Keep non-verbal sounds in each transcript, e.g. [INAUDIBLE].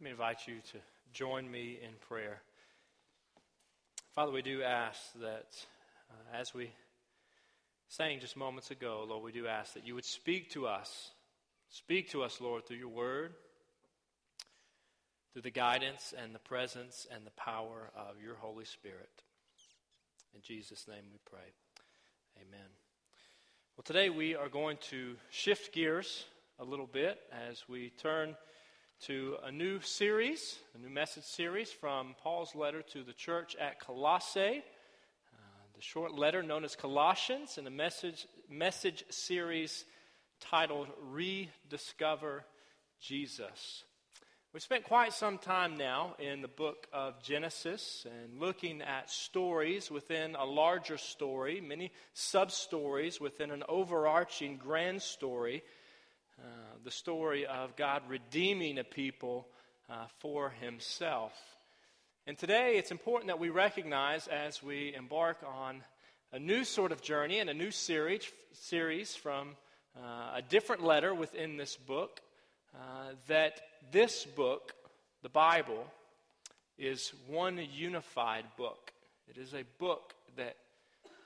Let me invite you to join me in prayer. Father, we do ask that uh, as we sang just moments ago, Lord, we do ask that you would speak to us. Speak to us, Lord, through your word, through the guidance and the presence and the power of your Holy Spirit. In Jesus' name we pray. Amen. Well, today we are going to shift gears a little bit as we turn to a new series, a new message series from Paul's letter to the church at Colossae. Uh, the short letter known as Colossians, and a message, message series titled Rediscover Jesus. We've spent quite some time now in the book of Genesis and looking at stories within a larger story, many sub stories within an overarching grand story uh, the story of God redeeming a people uh, for himself. And today it's important that we recognize as we embark on a new sort of journey and a new series, series from uh, a different letter within this book, uh, that this book, the Bible, is one unified book. It is a book that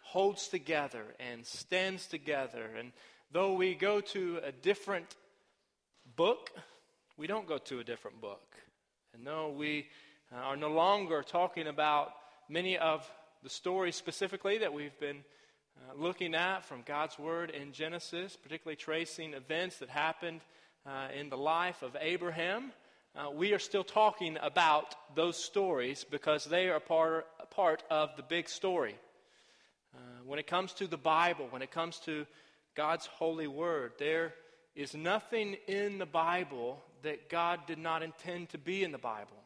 holds together and stands together and Though we go to a different book, we don't go to a different book. And no, we uh, are no longer talking about many of the stories specifically that we've been uh, looking at from God's Word in Genesis, particularly tracing events that happened uh, in the life of Abraham. Uh, we are still talking about those stories because they are part, part of the big story. Uh, when it comes to the Bible, when it comes to God's holy word. There is nothing in the Bible that God did not intend to be in the Bible,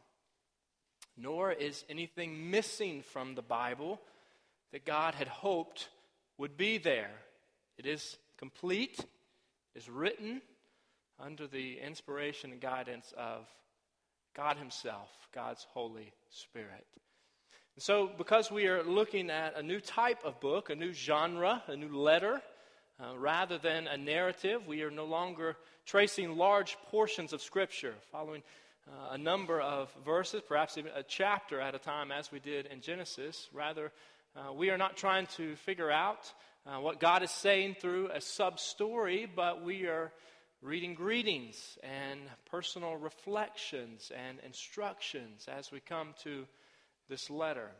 nor is anything missing from the Bible that God had hoped would be there. It is complete, is written under the inspiration and guidance of God Himself, God's Holy Spirit. And so, because we are looking at a new type of book, a new genre, a new letter, uh, rather than a narrative, we are no longer tracing large portions of Scripture, following uh, a number of verses, perhaps even a chapter at a time, as we did in Genesis. Rather, uh, we are not trying to figure out uh, what God is saying through a sub story, but we are reading greetings and personal reflections and instructions as we come to this letter.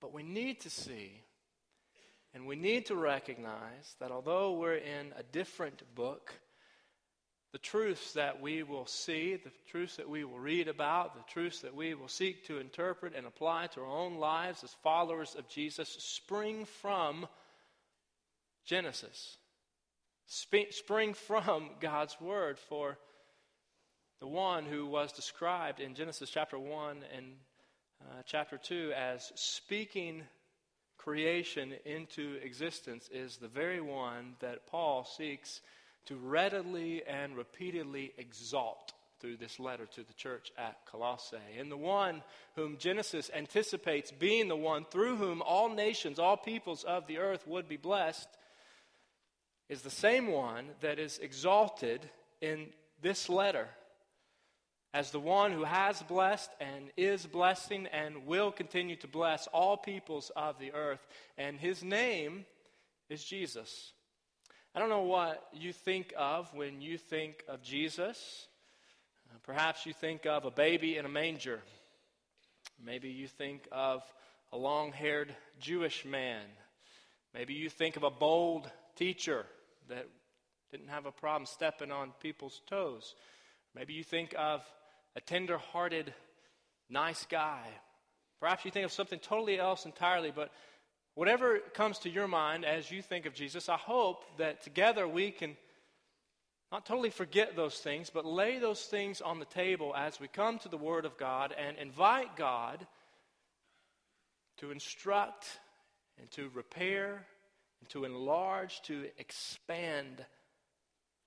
But we need to see and we need to recognize that although we're in a different book, the truths that we will see, the truths that we will read about, the truths that we will seek to interpret and apply to our own lives as followers of Jesus spring from Genesis, spring from [LAUGHS] God's Word. For the one who was described in Genesis chapter 1 and uh, chapter 2 as speaking creation into existence is the very one that Paul seeks to readily and repeatedly exalt through this letter to the church at Colossae. And the one whom Genesis anticipates being the one through whom all nations, all peoples of the earth would be blessed, is the same one that is exalted in this letter as the one who has blessed and is blessing and will continue to bless all peoples of the earth. And his name is Jesus. I don't know what you think of when you think of Jesus. Uh, perhaps you think of a baby in a manger. Maybe you think of a long haired Jewish man. Maybe you think of a bold teacher that didn't have a problem stepping on people's toes. Maybe you think of a tender hearted, nice guy. Perhaps you think of something totally else entirely, but whatever comes to your mind as you think of Jesus, I hope that together we can not totally forget those things, but lay those things on the table as we come to the Word of God and invite God to instruct and to repair and to enlarge, to expand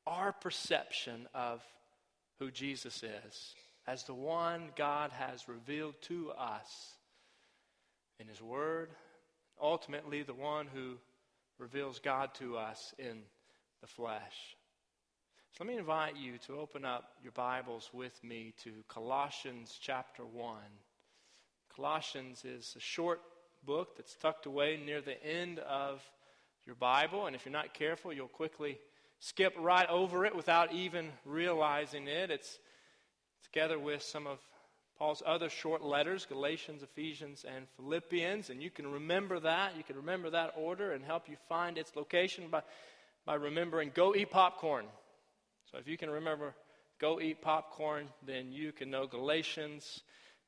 our perception of who Jesus is as the one God has revealed to us in His Word, ultimately, the one who reveals God to us in the flesh. So let me invite you to open up your Bibles with me to Colossians chapter 1. Colossians is a short book that's tucked away near the end of your Bible, and if you're not careful, you'll quickly skip right over it without even realizing it. It's together with some of Paul's other short letters, Galatians, Ephesians, and Philippians, and you can remember that. You can remember that order and help you find its location by, by remembering go eat popcorn. So if you can remember, go eat popcorn, then you can know Galatians,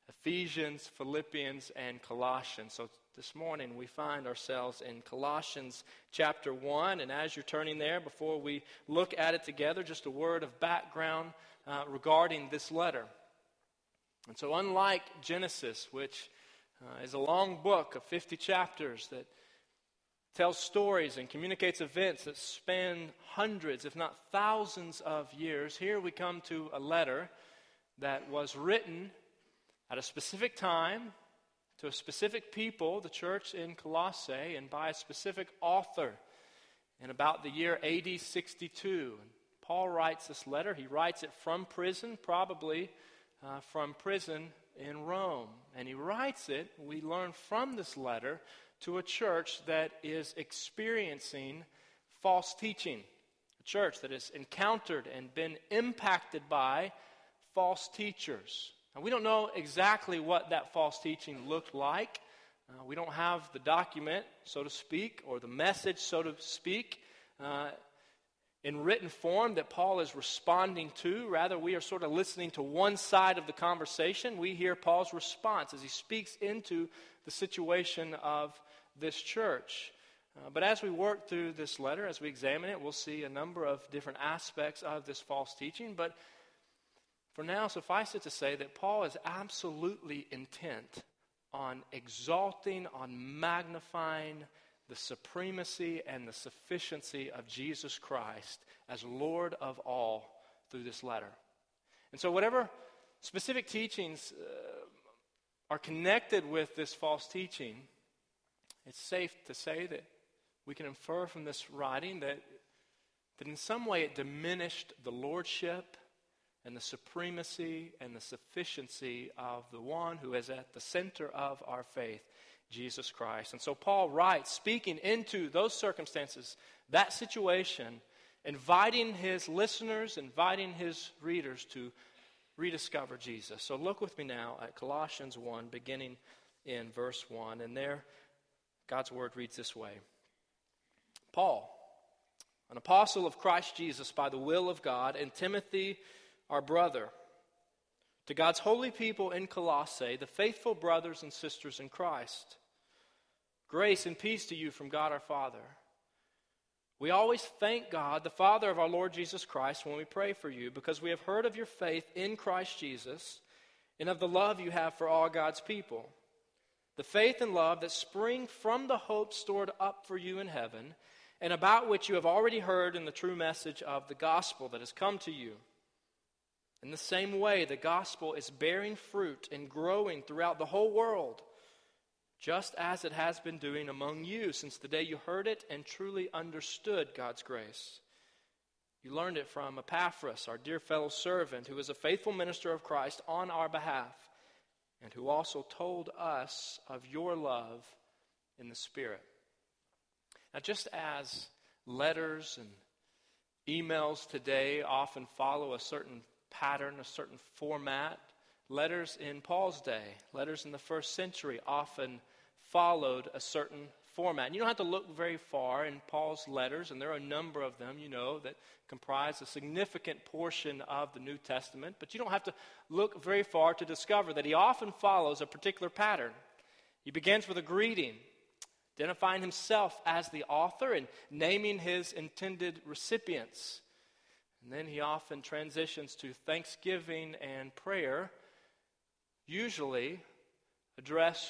Ephesians, Philippians, and Colossians. So this morning we find ourselves in Colossians chapter 1. And as you're turning there, before we look at it together, just a word of background uh, regarding this letter. And so, unlike Genesis, which uh, is a long book of 50 chapters that tells stories and communicates events that span hundreds, if not thousands, of years. Here we come to a letter that was written at a specific time to a specific people, the church in Colossae, and by a specific author in about the year AD 62. Paul writes this letter. He writes it from prison, probably uh, from prison in Rome. And he writes it, we learn from this letter, to a church that is experiencing false teaching, a church that has encountered and been impacted by false teachers. Now, we don't know exactly what that false teaching looked like. Uh, we don't have the document, so to speak, or the message, so to speak, uh, in written form that Paul is responding to. Rather, we are sort of listening to one side of the conversation. We hear Paul's response as he speaks into the situation of this church. Uh, but as we work through this letter, as we examine it, we'll see a number of different aspects of this false teaching. But for now, suffice it to say that Paul is absolutely intent on exalting, on magnifying the supremacy and the sufficiency of Jesus Christ as Lord of all through this letter. And so, whatever specific teachings uh, are connected with this false teaching, it's safe to say that we can infer from this writing that, that in some way it diminished the lordship and the supremacy and the sufficiency of the one who is at the center of our faith, Jesus Christ. And so Paul writes, speaking into those circumstances, that situation, inviting his listeners, inviting his readers to rediscover Jesus. So look with me now at Colossians 1, beginning in verse 1. And there, God's word reads this way Paul, an apostle of Christ Jesus by the will of God, and Timothy, our brother, to God's holy people in Colossae, the faithful brothers and sisters in Christ. Grace and peace to you from God our Father. We always thank God, the Father of our Lord Jesus Christ, when we pray for you, because we have heard of your faith in Christ Jesus and of the love you have for all God's people the faith and love that spring from the hope stored up for you in heaven, and about which you have already heard in the true message of the gospel that has come to you. In the same way, the gospel is bearing fruit and growing throughout the whole world, just as it has been doing among you since the day you heard it and truly understood God's grace. You learned it from Epaphras, our dear fellow servant, who is a faithful minister of Christ on our behalf and who also told us of your love in the Spirit. Now, just as letters and emails today often follow a certain pattern, a certain format, letters in Paul's day, letters in the first century often followed a certain format. And you don't have to look very far in Paul's letters, and there are a number of them, you know, that comprise a significant portion of the New Testament, but you don't have to look very far to discover that he often follows a particular pattern. He begins with a greeting, identifying himself as the author and naming his intended recipients. And then he often transitions to thanksgiving and prayer, usually addressed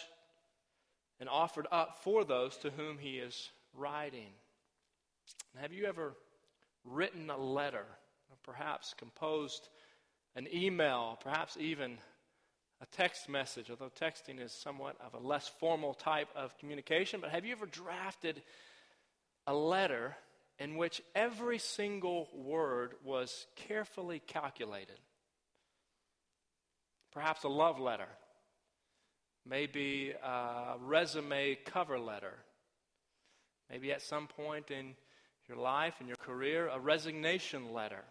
and offered up for those to whom he is writing. Have you ever written a letter, or perhaps composed an email, perhaps even a text message, although texting is somewhat of a less formal type of communication. But have you ever drafted a letter in which every single word was carefully calculated. Perhaps a love letter, maybe a resume cover letter, maybe at some point in your life and your career, a resignation letter,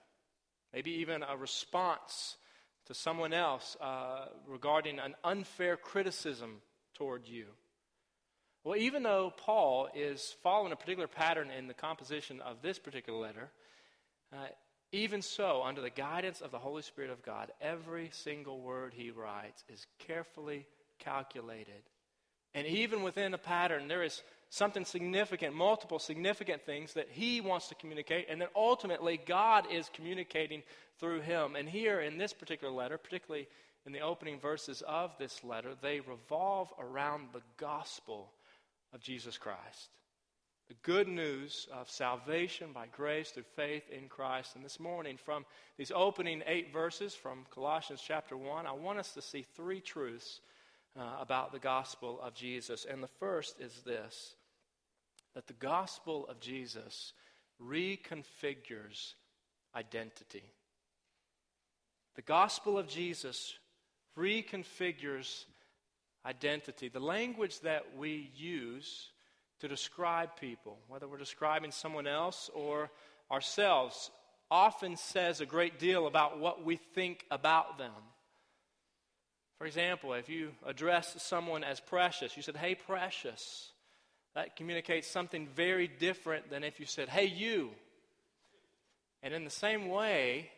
maybe even a response to someone else uh, regarding an unfair criticism toward you. Well, even though Paul is following a particular pattern in the composition of this particular letter, uh, even so, under the guidance of the Holy Spirit of God, every single word he writes is carefully calculated. And even within a pattern, there is something significant, multiple significant things that he wants to communicate, and that ultimately God is communicating through him. And here in this particular letter, particularly in the opening verses of this letter, they revolve around the gospel of Jesus Christ. The good news of salvation by grace through faith in Christ. And this morning, from these opening eight verses from Colossians chapter 1, I want us to see three truths uh, about the gospel of Jesus. And the first is this that the gospel of Jesus reconfigures identity. The gospel of Jesus reconfigures identity. The language that we use to describe people, whether we're describing someone else or ourselves, often says a great deal about what we think about them. For example, if you address someone as precious, you said, Hey, precious. That communicates something very different than if you said, Hey, you. And in the same way,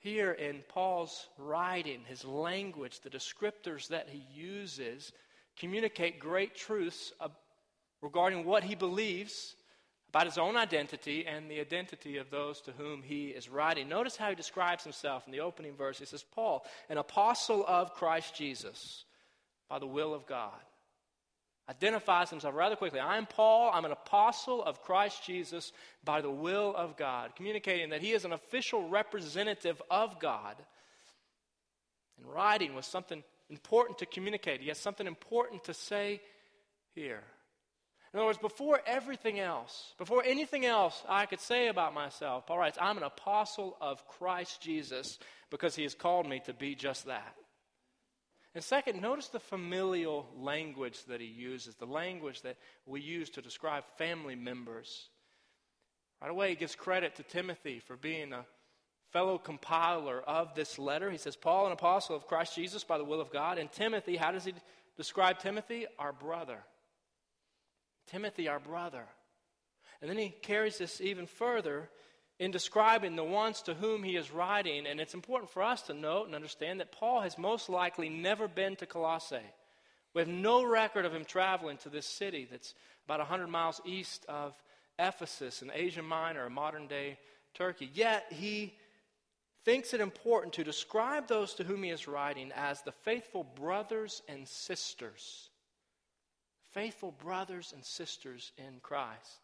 here in Paul's writing, his language, the descriptors that he uses communicate great truths regarding what he believes about his own identity and the identity of those to whom he is writing. Notice how he describes himself in the opening verse. He says, Paul, an apostle of Christ Jesus by the will of God identifies himself rather quickly. I'm Paul. I'm an apostle of Christ Jesus by the will of God, communicating that he is an official representative of God. And writing was something important to communicate. He has something important to say here. In other words, before everything else, before anything else I could say about myself, Paul writes, I'm an apostle of Christ Jesus because he has called me to be just that. And second, notice the familial language that he uses, the language that we use to describe family members. Right away, he gives credit to Timothy for being a fellow compiler of this letter. He says, Paul, an apostle of Christ Jesus by the will of God. And Timothy, how does he describe Timothy? Our brother. Timothy, our brother. And then he carries this even further in describing the ones to whom he is writing. And it's important for us to note and understand that Paul has most likely never been to Colossae. We have no record of him traveling to this city that's about 100 miles east of Ephesus in Asia Minor, modern day Turkey. Yet he thinks it important to describe those to whom he is writing as the faithful brothers and sisters. Faithful brothers and sisters in Christ.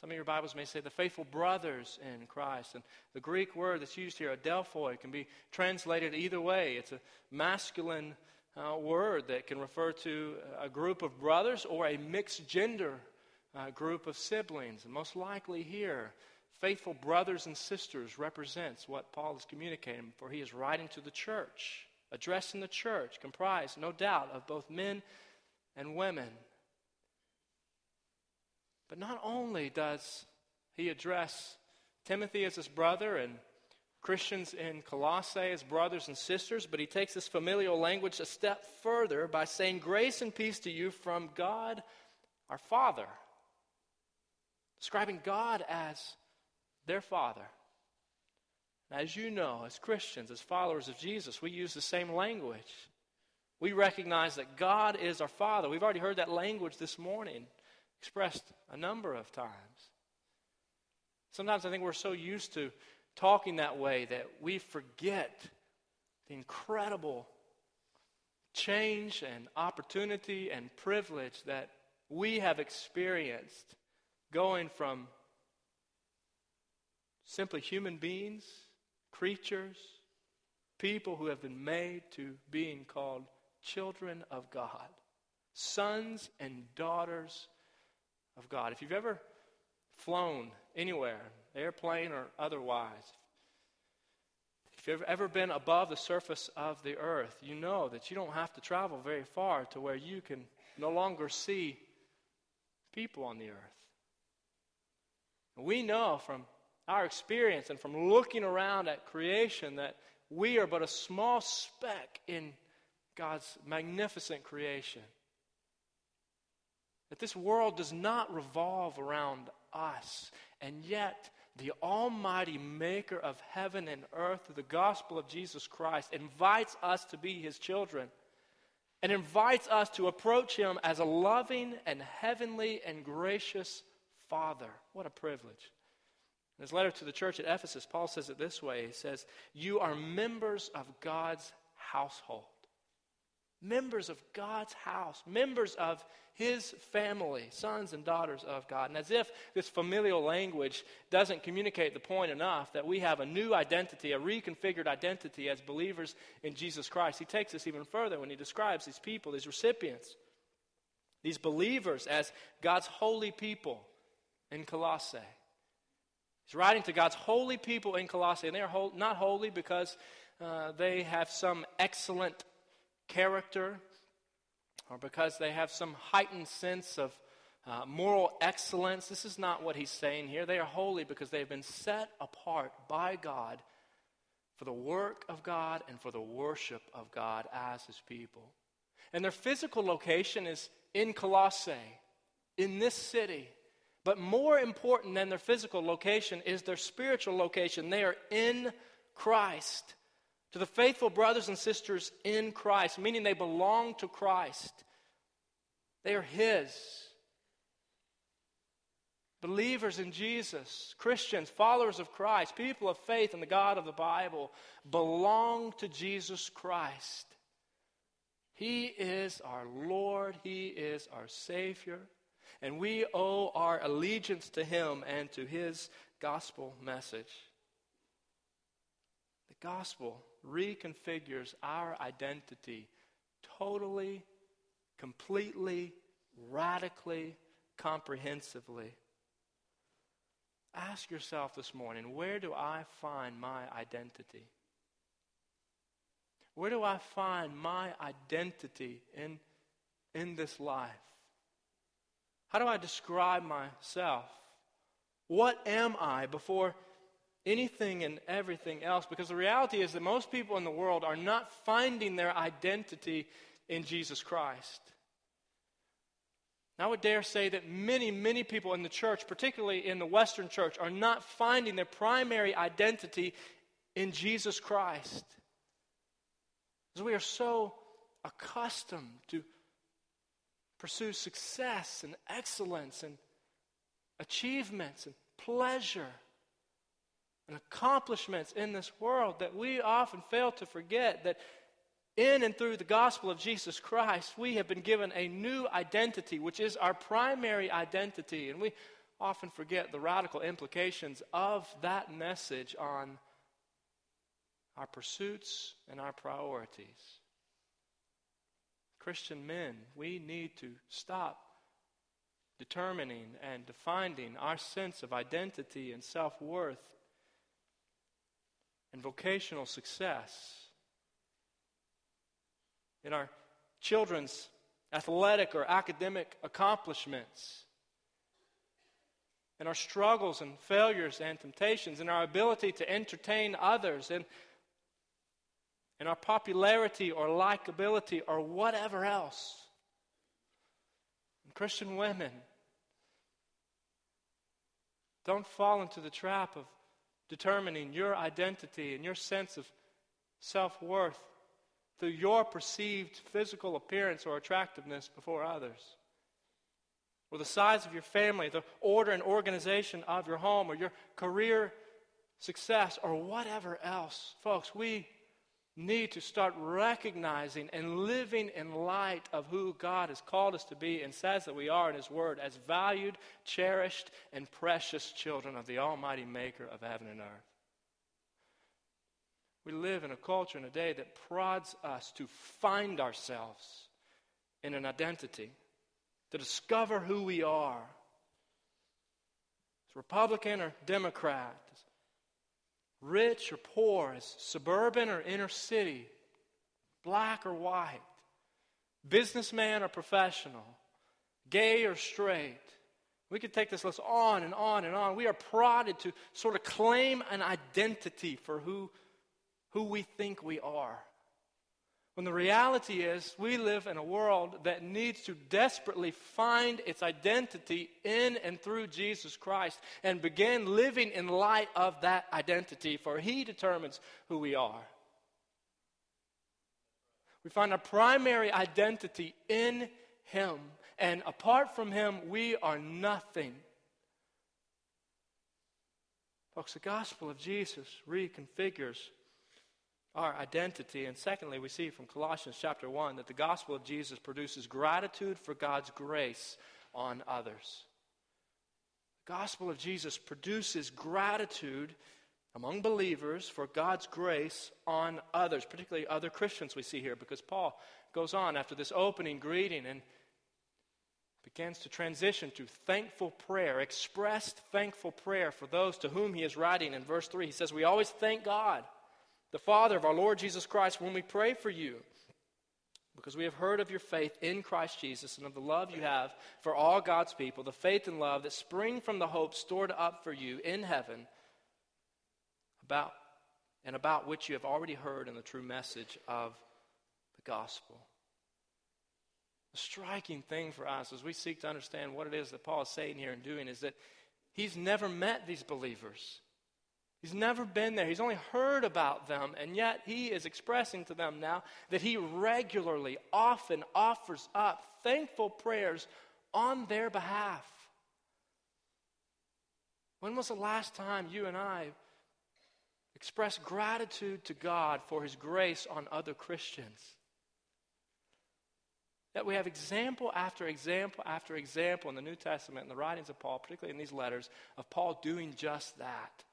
Some of your Bibles may say the faithful brothers in Christ. And the Greek word that's used here, adelphoi, can be translated either way. It's a masculine uh, word that can refer to a group of brothers or a mixed gender uh, group of siblings. And most likely here, faithful brothers and sisters represents what Paul is communicating, for he is writing to the church, addressing the church, comprised, no doubt, of both men and women. But not only does he address Timothy as his brother and Christians in Colossae as brothers and sisters, but he takes this familial language a step further by saying, Grace and peace to you from God our Father. Describing God as their Father. As you know, as Christians, as followers of Jesus, we use the same language. We recognize that God is our Father. We've already heard that language this morning expressed a number of times. Sometimes I think we're so used to talking that way that we forget the incredible change and opportunity and privilege that we have experienced going from simply human beings, creatures, people who have been made to being called children of God, sons and daughters of God. If you've ever flown anywhere, airplane or otherwise. If you've ever been above the surface of the earth, you know that you don't have to travel very far to where you can no longer see people on the earth. We know from our experience and from looking around at creation that we are but a small speck in God's magnificent creation. That this world does not revolve around us, and yet the Almighty Maker of heaven and earth, through the gospel of Jesus Christ, invites us to be His children and invites us to approach Him as a loving and heavenly and gracious Father. What a privilege. In his letter to the church at Ephesus, Paul says it this way He says, You are members of God's household. Members of God's house, members of his family, sons and daughters of God. And as if this familial language doesn't communicate the point enough that we have a new identity, a reconfigured identity as believers in Jesus Christ, he takes us even further when he describes these people, these recipients, these believers as God's holy people in Colossae. He's writing to God's holy people in Colossae, and they are not holy because uh, they have some excellent character or because they have some heightened sense of uh, moral excellence. This is not what he's saying here. They are holy because they have been set apart by God for the work of God and for the worship of God as his people. And their physical location is in Colossae, in this city. But more important than their physical location is their spiritual location. They are in Christ. To the faithful brothers and sisters in Christ, meaning they belong to Christ. They are His. Believers in Jesus, Christians, followers of Christ, people of faith in the God of the Bible belong to Jesus Christ. He is our Lord, He is our Savior and we owe our allegiance to him and to his gospel message. The gospel reconfigures our identity totally, completely, radically, comprehensively. Ask yourself this morning where do I find my identity? Where do I find my identity in, in this life? How do I describe myself? What am I before anything and everything else? Because the reality is that most people in the world are not finding their identity in Jesus Christ. I would dare say that many, many people in the church, particularly in the Western church, are not finding their primary identity in Jesus Christ. Because we are so accustomed to pursue success and excellence and achievements and pleasure and accomplishments in this world that we often fail to forget that in and through the gospel of Jesus Christ, we have been given a new identity, which is our primary identity. And we often forget the radical implications of that message on our pursuits and our priorities. Christian men, we need to stop determining and defining our sense of identity and self worth and vocational success in our children's athletic or academic accomplishments, in our struggles and failures and temptations, in our ability to entertain others, in in our popularity or likability or whatever else. And Christian women, don't fall into the trap of determining your identity and your sense of self worth through your perceived physical appearance or attractiveness before others, or the size of your family, the order and organization of your home, or your career success, or whatever else. Folks, we need to start recognizing and living in light of who God has called us to be and says that we are in His Word as valued, cherished, and precious children of the Almighty Maker of heaven and earth. We live in a culture and a day that prods us to find ourselves in an identity, to discover who we are. As Republican or Democrat, rich or poor, as suburban or inner city, black or white, businessman or professional, gay or straight. We could take this list on and on and on. We are prodded to sort of claim an identity for who, who we think we are. When the reality is, we live in a world that needs to desperately find its identity in and through Jesus Christ and begin living in light of that identity, for He determines who we are. We find our primary identity in Him, and apart from Him, we are nothing. Folks, the gospel of Jesus reconfigures our identity. And secondly, we see from Colossians chapter 1 that the gospel of Jesus produces gratitude for God's grace on others. The gospel of Jesus produces gratitude among believers for God's grace on others, particularly other Christians we see here, because Paul goes on after this opening greeting and begins to transition to thankful prayer, expressed thankful prayer for those to whom he is writing. In verse 3, he says, We always thank God the Father of our Lord Jesus Christ, when we pray for you, because we have heard of your faith in Christ Jesus and of the love you have for all God's people, the faith and love that spring from the hope stored up for you in heaven, about and about which you have already heard in the true message of the gospel. The striking thing for us as we seek to understand what it is that Paul is saying here and doing is that he's never met these believers. He's never been there. He's only heard about them, and yet he is expressing to them now that he regularly, often offers up thankful prayers on their behalf. When was the last time you and I expressed gratitude to God for his grace on other Christians? That we have example after example after example in the New Testament, in the writings of Paul, particularly in these letters, of Paul doing just that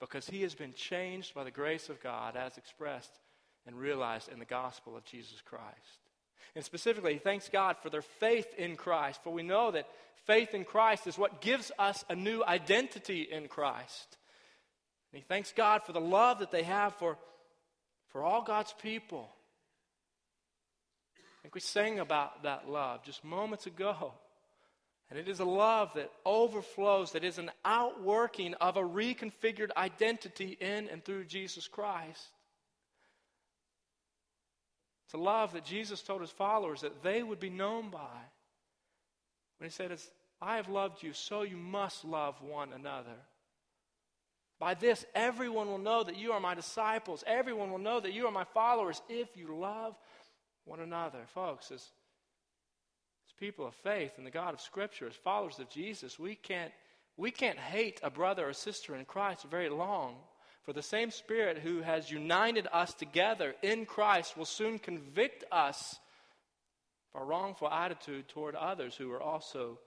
because he has been changed by the grace of God as expressed and realized in the gospel of Jesus Christ. And specifically, he thanks God for their faith in Christ, for we know that faith in Christ is what gives us a new identity in Christ. And he thanks God for the love that they have for, for all God's people. I think we sang about that love just moments ago. And it is a love that overflows, that is an outworking of a reconfigured identity in and through Jesus Christ. It's a love that Jesus told his followers that they would be known by. When he said, As I have loved you, so you must love one another. By this, everyone will know that you are my disciples. Everyone will know that you are my followers if you love one another. Folks, as people of faith and the God of Scripture, as followers of Jesus, we can't, we can't hate a brother or sister in Christ very long. For the same Spirit who has united us together in Christ will soon convict us of our wrongful attitude toward others who are also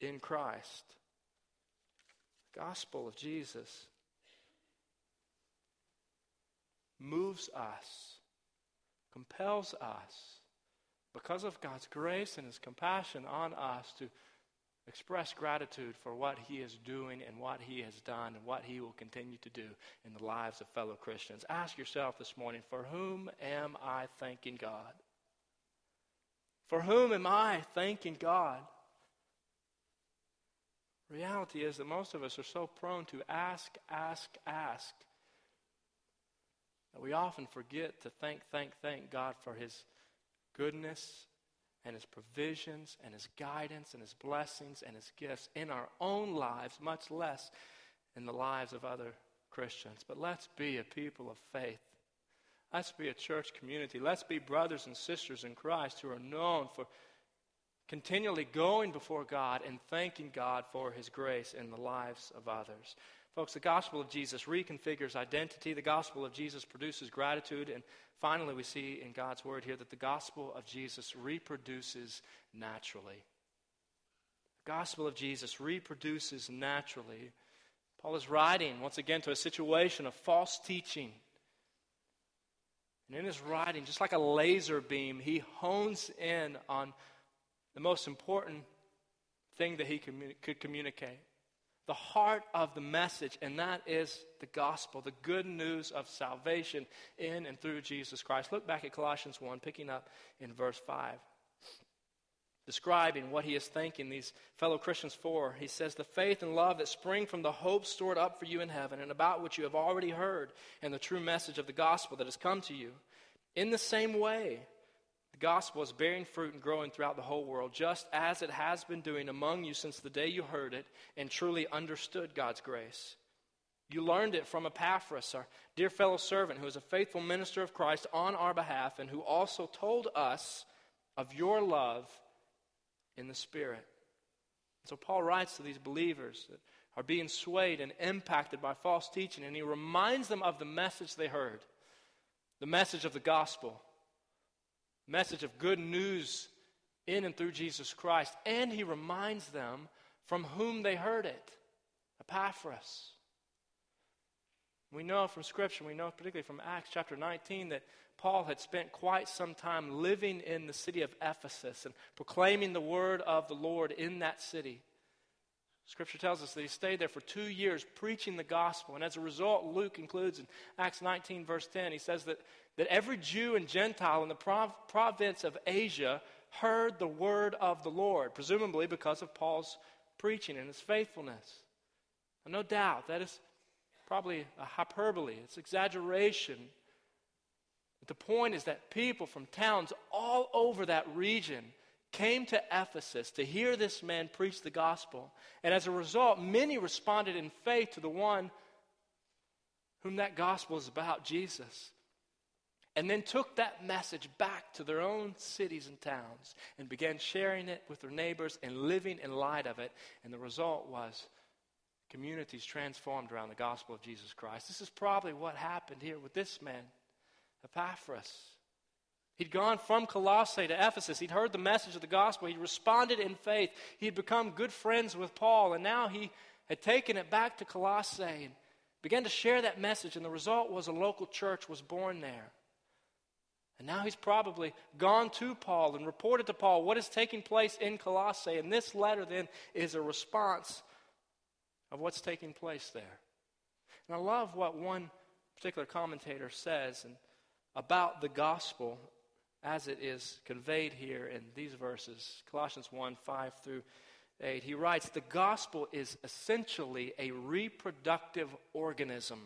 in Christ. The gospel of Jesus moves us, compels us because of God's grace and His compassion on us to express gratitude for what He is doing and what He has done and what He will continue to do in the lives of fellow Christians. Ask yourself this morning for whom am I thanking God? For whom am I thanking God? Reality is that most of us are so prone to ask, ask, ask that we often forget to thank, thank, thank God for His goodness and His provisions and His guidance and His blessings and His gifts in our own lives, much less in the lives of other Christians. But let's be a people of faith. Let's be a church community. Let's be brothers and sisters in Christ who are known for continually going before God and thanking God for His grace in the lives of others. Folks, the gospel of Jesus reconfigures identity. The gospel of Jesus produces gratitude. And finally, we see in God's word here that the gospel of Jesus reproduces naturally. The gospel of Jesus reproduces naturally. Paul is writing, once again, to a situation of false teaching. And in his writing, just like a laser beam, he hones in on the most important thing that he could communicate. The heart of the message, and that is the gospel, the good news of salvation in and through Jesus Christ. Look back at Colossians 1, picking up in verse 5 describing what he is thanking these fellow Christians for. He says, The faith and love that spring from the hope stored up for you in heaven and about which you have already heard and the true message of the gospel that has come to you. In the same way, the gospel is bearing fruit and growing throughout the whole world, just as it has been doing among you since the day you heard it and truly understood God's grace. You learned it from Epaphras, our dear fellow servant, who is a faithful minister of Christ on our behalf, and who also told us of your love in the Spirit. So Paul writes to these believers that are being swayed and impacted by false teaching, and he reminds them of the message they heard the message of the gospel, message of good news in and through Jesus Christ, and he reminds them from whom they heard it Epaphras. We know from Scripture, we know particularly from Acts chapter 19, that Paul had spent quite some time living in the city of Ephesus and proclaiming the word of the Lord in that city. Scripture tells us that he stayed there for two years preaching the gospel. And as a result, Luke includes in Acts 19, verse 10, he says that, that every Jew and Gentile in the prov- province of Asia heard the word of the Lord, presumably because of Paul's preaching and his faithfulness. And no doubt, that is probably a hyperbole, it's exaggeration. But the point is that people from towns all over that region came to Ephesus to hear this man preach the gospel. And as a result, many responded in faith to the one whom that gospel is about, Jesus. And then took that message back to their own cities and towns and began sharing it with their neighbors and living in light of it. And the result was communities transformed around the gospel of Jesus Christ. This is probably what happened here with this man, Epaphras. He'd gone from Colossae to Ephesus. He'd heard the message of the gospel. He'd responded in faith. He'd become good friends with Paul. And now he had taken it back to Colossae and began to share that message. And the result was a local church was born there. And now he's probably gone to Paul and reported to Paul what is taking place in Colossae. And this letter then is a response of what's taking place there. And I love what one particular commentator says about the gospel as it is conveyed here in these verses Colossians 1 5 through 8. He writes, The gospel is essentially a reproductive organism,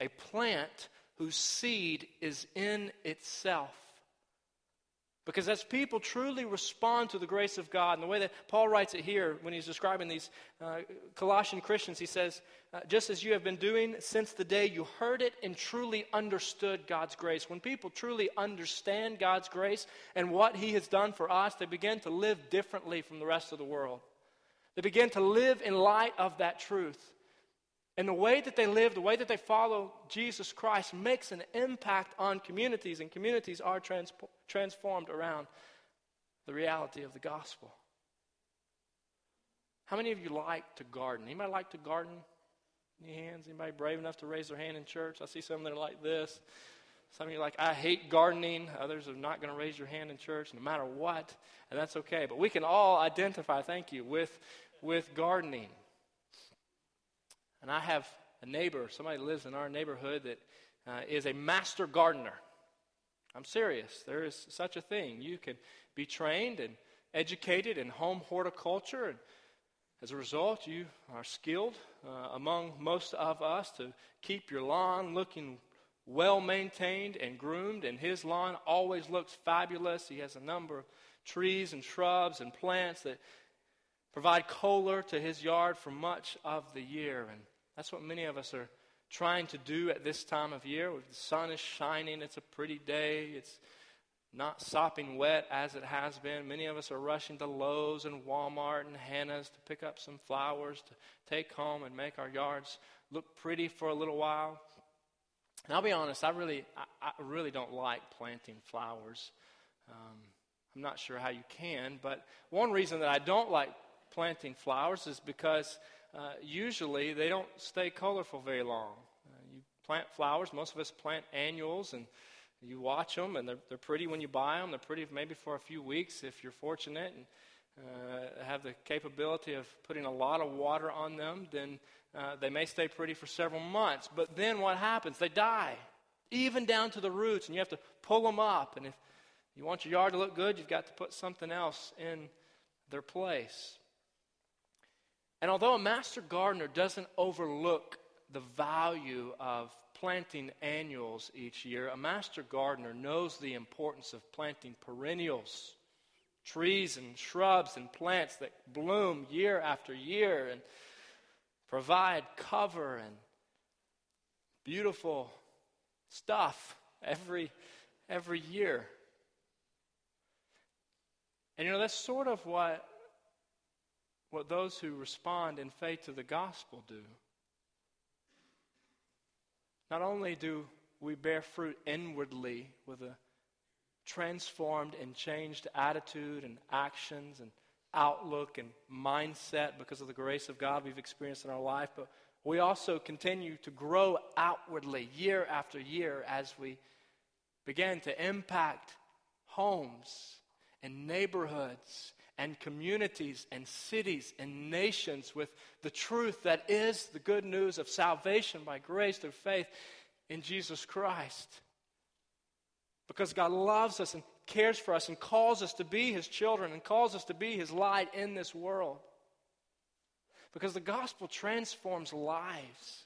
a plant whose seed is in itself. Because as people truly respond to the grace of God, and the way that Paul writes it here when he's describing these uh, Colossian Christians, he says, uh, just as you have been doing since the day you heard it and truly understood God's grace. When people truly understand God's grace and what he has done for us, they begin to live differently from the rest of the world. They begin to live in light of that truth. And the way that they live, the way that they follow Jesus Christ makes an impact on communities, and communities are transformed around the reality of the gospel. How many of you like to garden? Anybody like to garden? Any hands? Anybody brave enough to raise their hand in church? I see some that are like this. Some of you are like, I hate gardening. Others are not going to raise your hand in church no matter what, and that's okay. But we can all identify, thank you, with, with gardening. And I have a neighbor, somebody lives in our neighborhood that uh, is a master gardener. I'm serious. There is such a thing. You can be trained and educated in home horticulture, and as a result, you are skilled uh, among most of us to keep your lawn looking well maintained and groomed, and his lawn always looks fabulous. He has a number of trees and shrubs and plants that provide color to his yard for much of the year. And that's what many of us are trying to do at this time of year. The sun is shining, it's a pretty day, it's not sopping wet as it has been. Many of us are rushing to Lowe's and Walmart and Hannah's to pick up some flowers to take home and make our yards look pretty for a little while. And I'll be honest, I really, I, I really don't like planting flowers. Um, I'm not sure how you can, but one reason that I don't like planting flowers is because uh, usually they don't stay colorful very long. Uh, you plant flowers, most of us plant annuals, and you watch them, and they're, they're pretty when you buy them. They're pretty maybe for a few weeks if you're fortunate. And uh, have the capability of putting a lot of water on them, then uh, they may stay pretty for several months. But then what happens? They die, even down to the roots, and you have to pull them up. And if you want your yard to look good, you've got to put something else in their place. And although a master gardener doesn't overlook the value of planting annuals each year, a master gardener knows the importance of planting perennials, trees and shrubs and plants that bloom year after year and provide cover and beautiful stuff every every year. And you know that's sort of what what those who respond in faith to the gospel do. Not only do we bear fruit inwardly with a transformed and changed attitude and actions and outlook and mindset because of the grace of God we've experienced in our life, but we also continue to grow outwardly year after year as we begin to impact homes and neighborhoods and communities and cities and nations with the truth that is the good news of salvation by grace through faith in Jesus Christ. Because God loves us and cares for us and calls us to be His children and calls us to be His light in this world. Because the gospel transforms lives.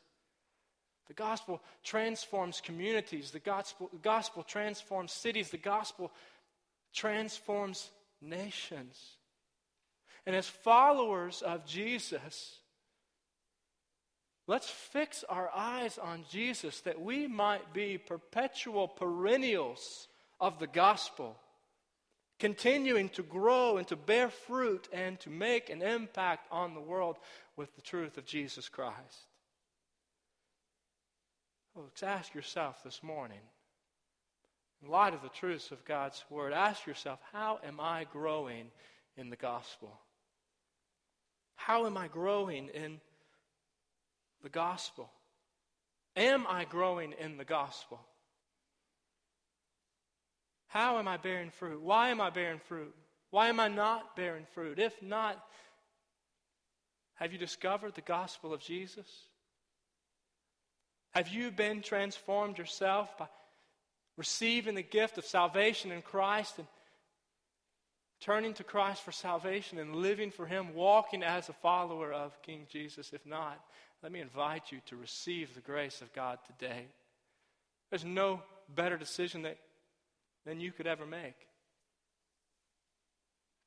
The gospel transforms communities. The gospel, the gospel transforms cities. The gospel transforms nations. And as followers of Jesus, let's fix our eyes on Jesus that we might be perpetual perennials of the gospel, continuing to grow and to bear fruit and to make an impact on the world with the truth of Jesus Christ. Well, let's ask yourself this morning, in light of the truths of God's Word, ask yourself, how am I growing in the gospel? How am I growing in the gospel? Am I growing in the gospel? How am I bearing fruit? Why am I bearing fruit? Why am I not bearing fruit? If not, have you discovered the gospel of Jesus? Have you been transformed yourself by receiving the gift of salvation in Christ and turning to Christ for salvation and living for Him, walking as a follower of King Jesus. If not, let me invite you to receive the grace of God today. There's no better decision that, than you could ever make.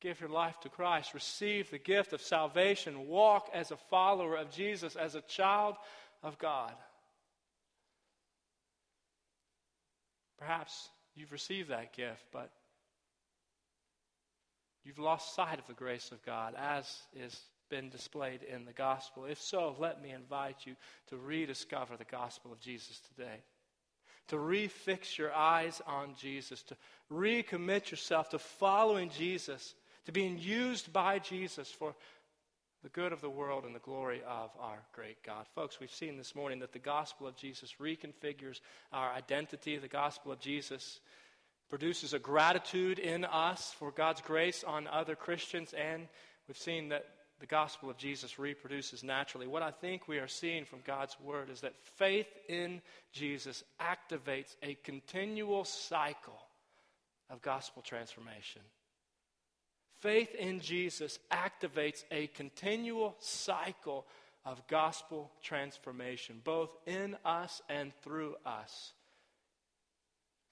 Give your life to Christ. Receive the gift of salvation. Walk as a follower of Jesus, as a child of God. Perhaps you've received that gift, but You've lost sight of the grace of God as is been displayed in the gospel. If so, let me invite you to rediscover the gospel of Jesus today. To refix your eyes on Jesus, to recommit yourself to following Jesus, to being used by Jesus for the good of the world and the glory of our great God. Folks, we've seen this morning that the gospel of Jesus reconfigures our identity. The gospel of Jesus produces a gratitude in us for God's grace on other Christians, and we've seen that the gospel of Jesus reproduces naturally. What I think we are seeing from God's word is that faith in Jesus activates a continual cycle of gospel transformation. Faith in Jesus activates a continual cycle of gospel transformation, both in us and through us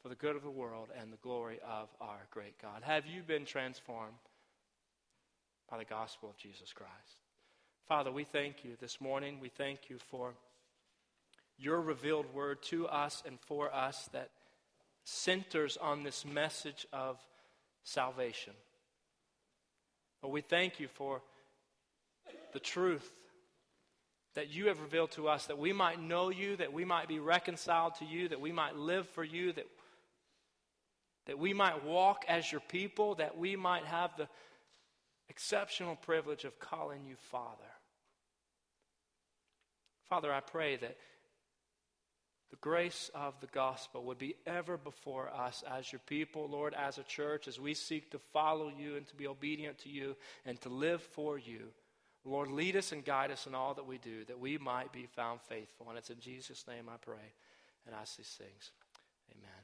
for the good of the world and the glory of our great God. Have you been transformed by the gospel of Jesus Christ? Father, we thank you this morning. We thank you for your revealed word to us and for us that centers on this message of salvation. But we thank you for the truth that you have revealed to us that we might know you, that we might be reconciled to you, that we might live for you, that that we might walk as your people, that we might have the exceptional privilege of calling you Father. Father, I pray that the grace of the gospel would be ever before us as your people, Lord, as a church, as we seek to follow you and to be obedient to you and to live for you. Lord, lead us and guide us in all that we do, that we might be found faithful. And it's in Jesus' name I pray and ask these things. Amen.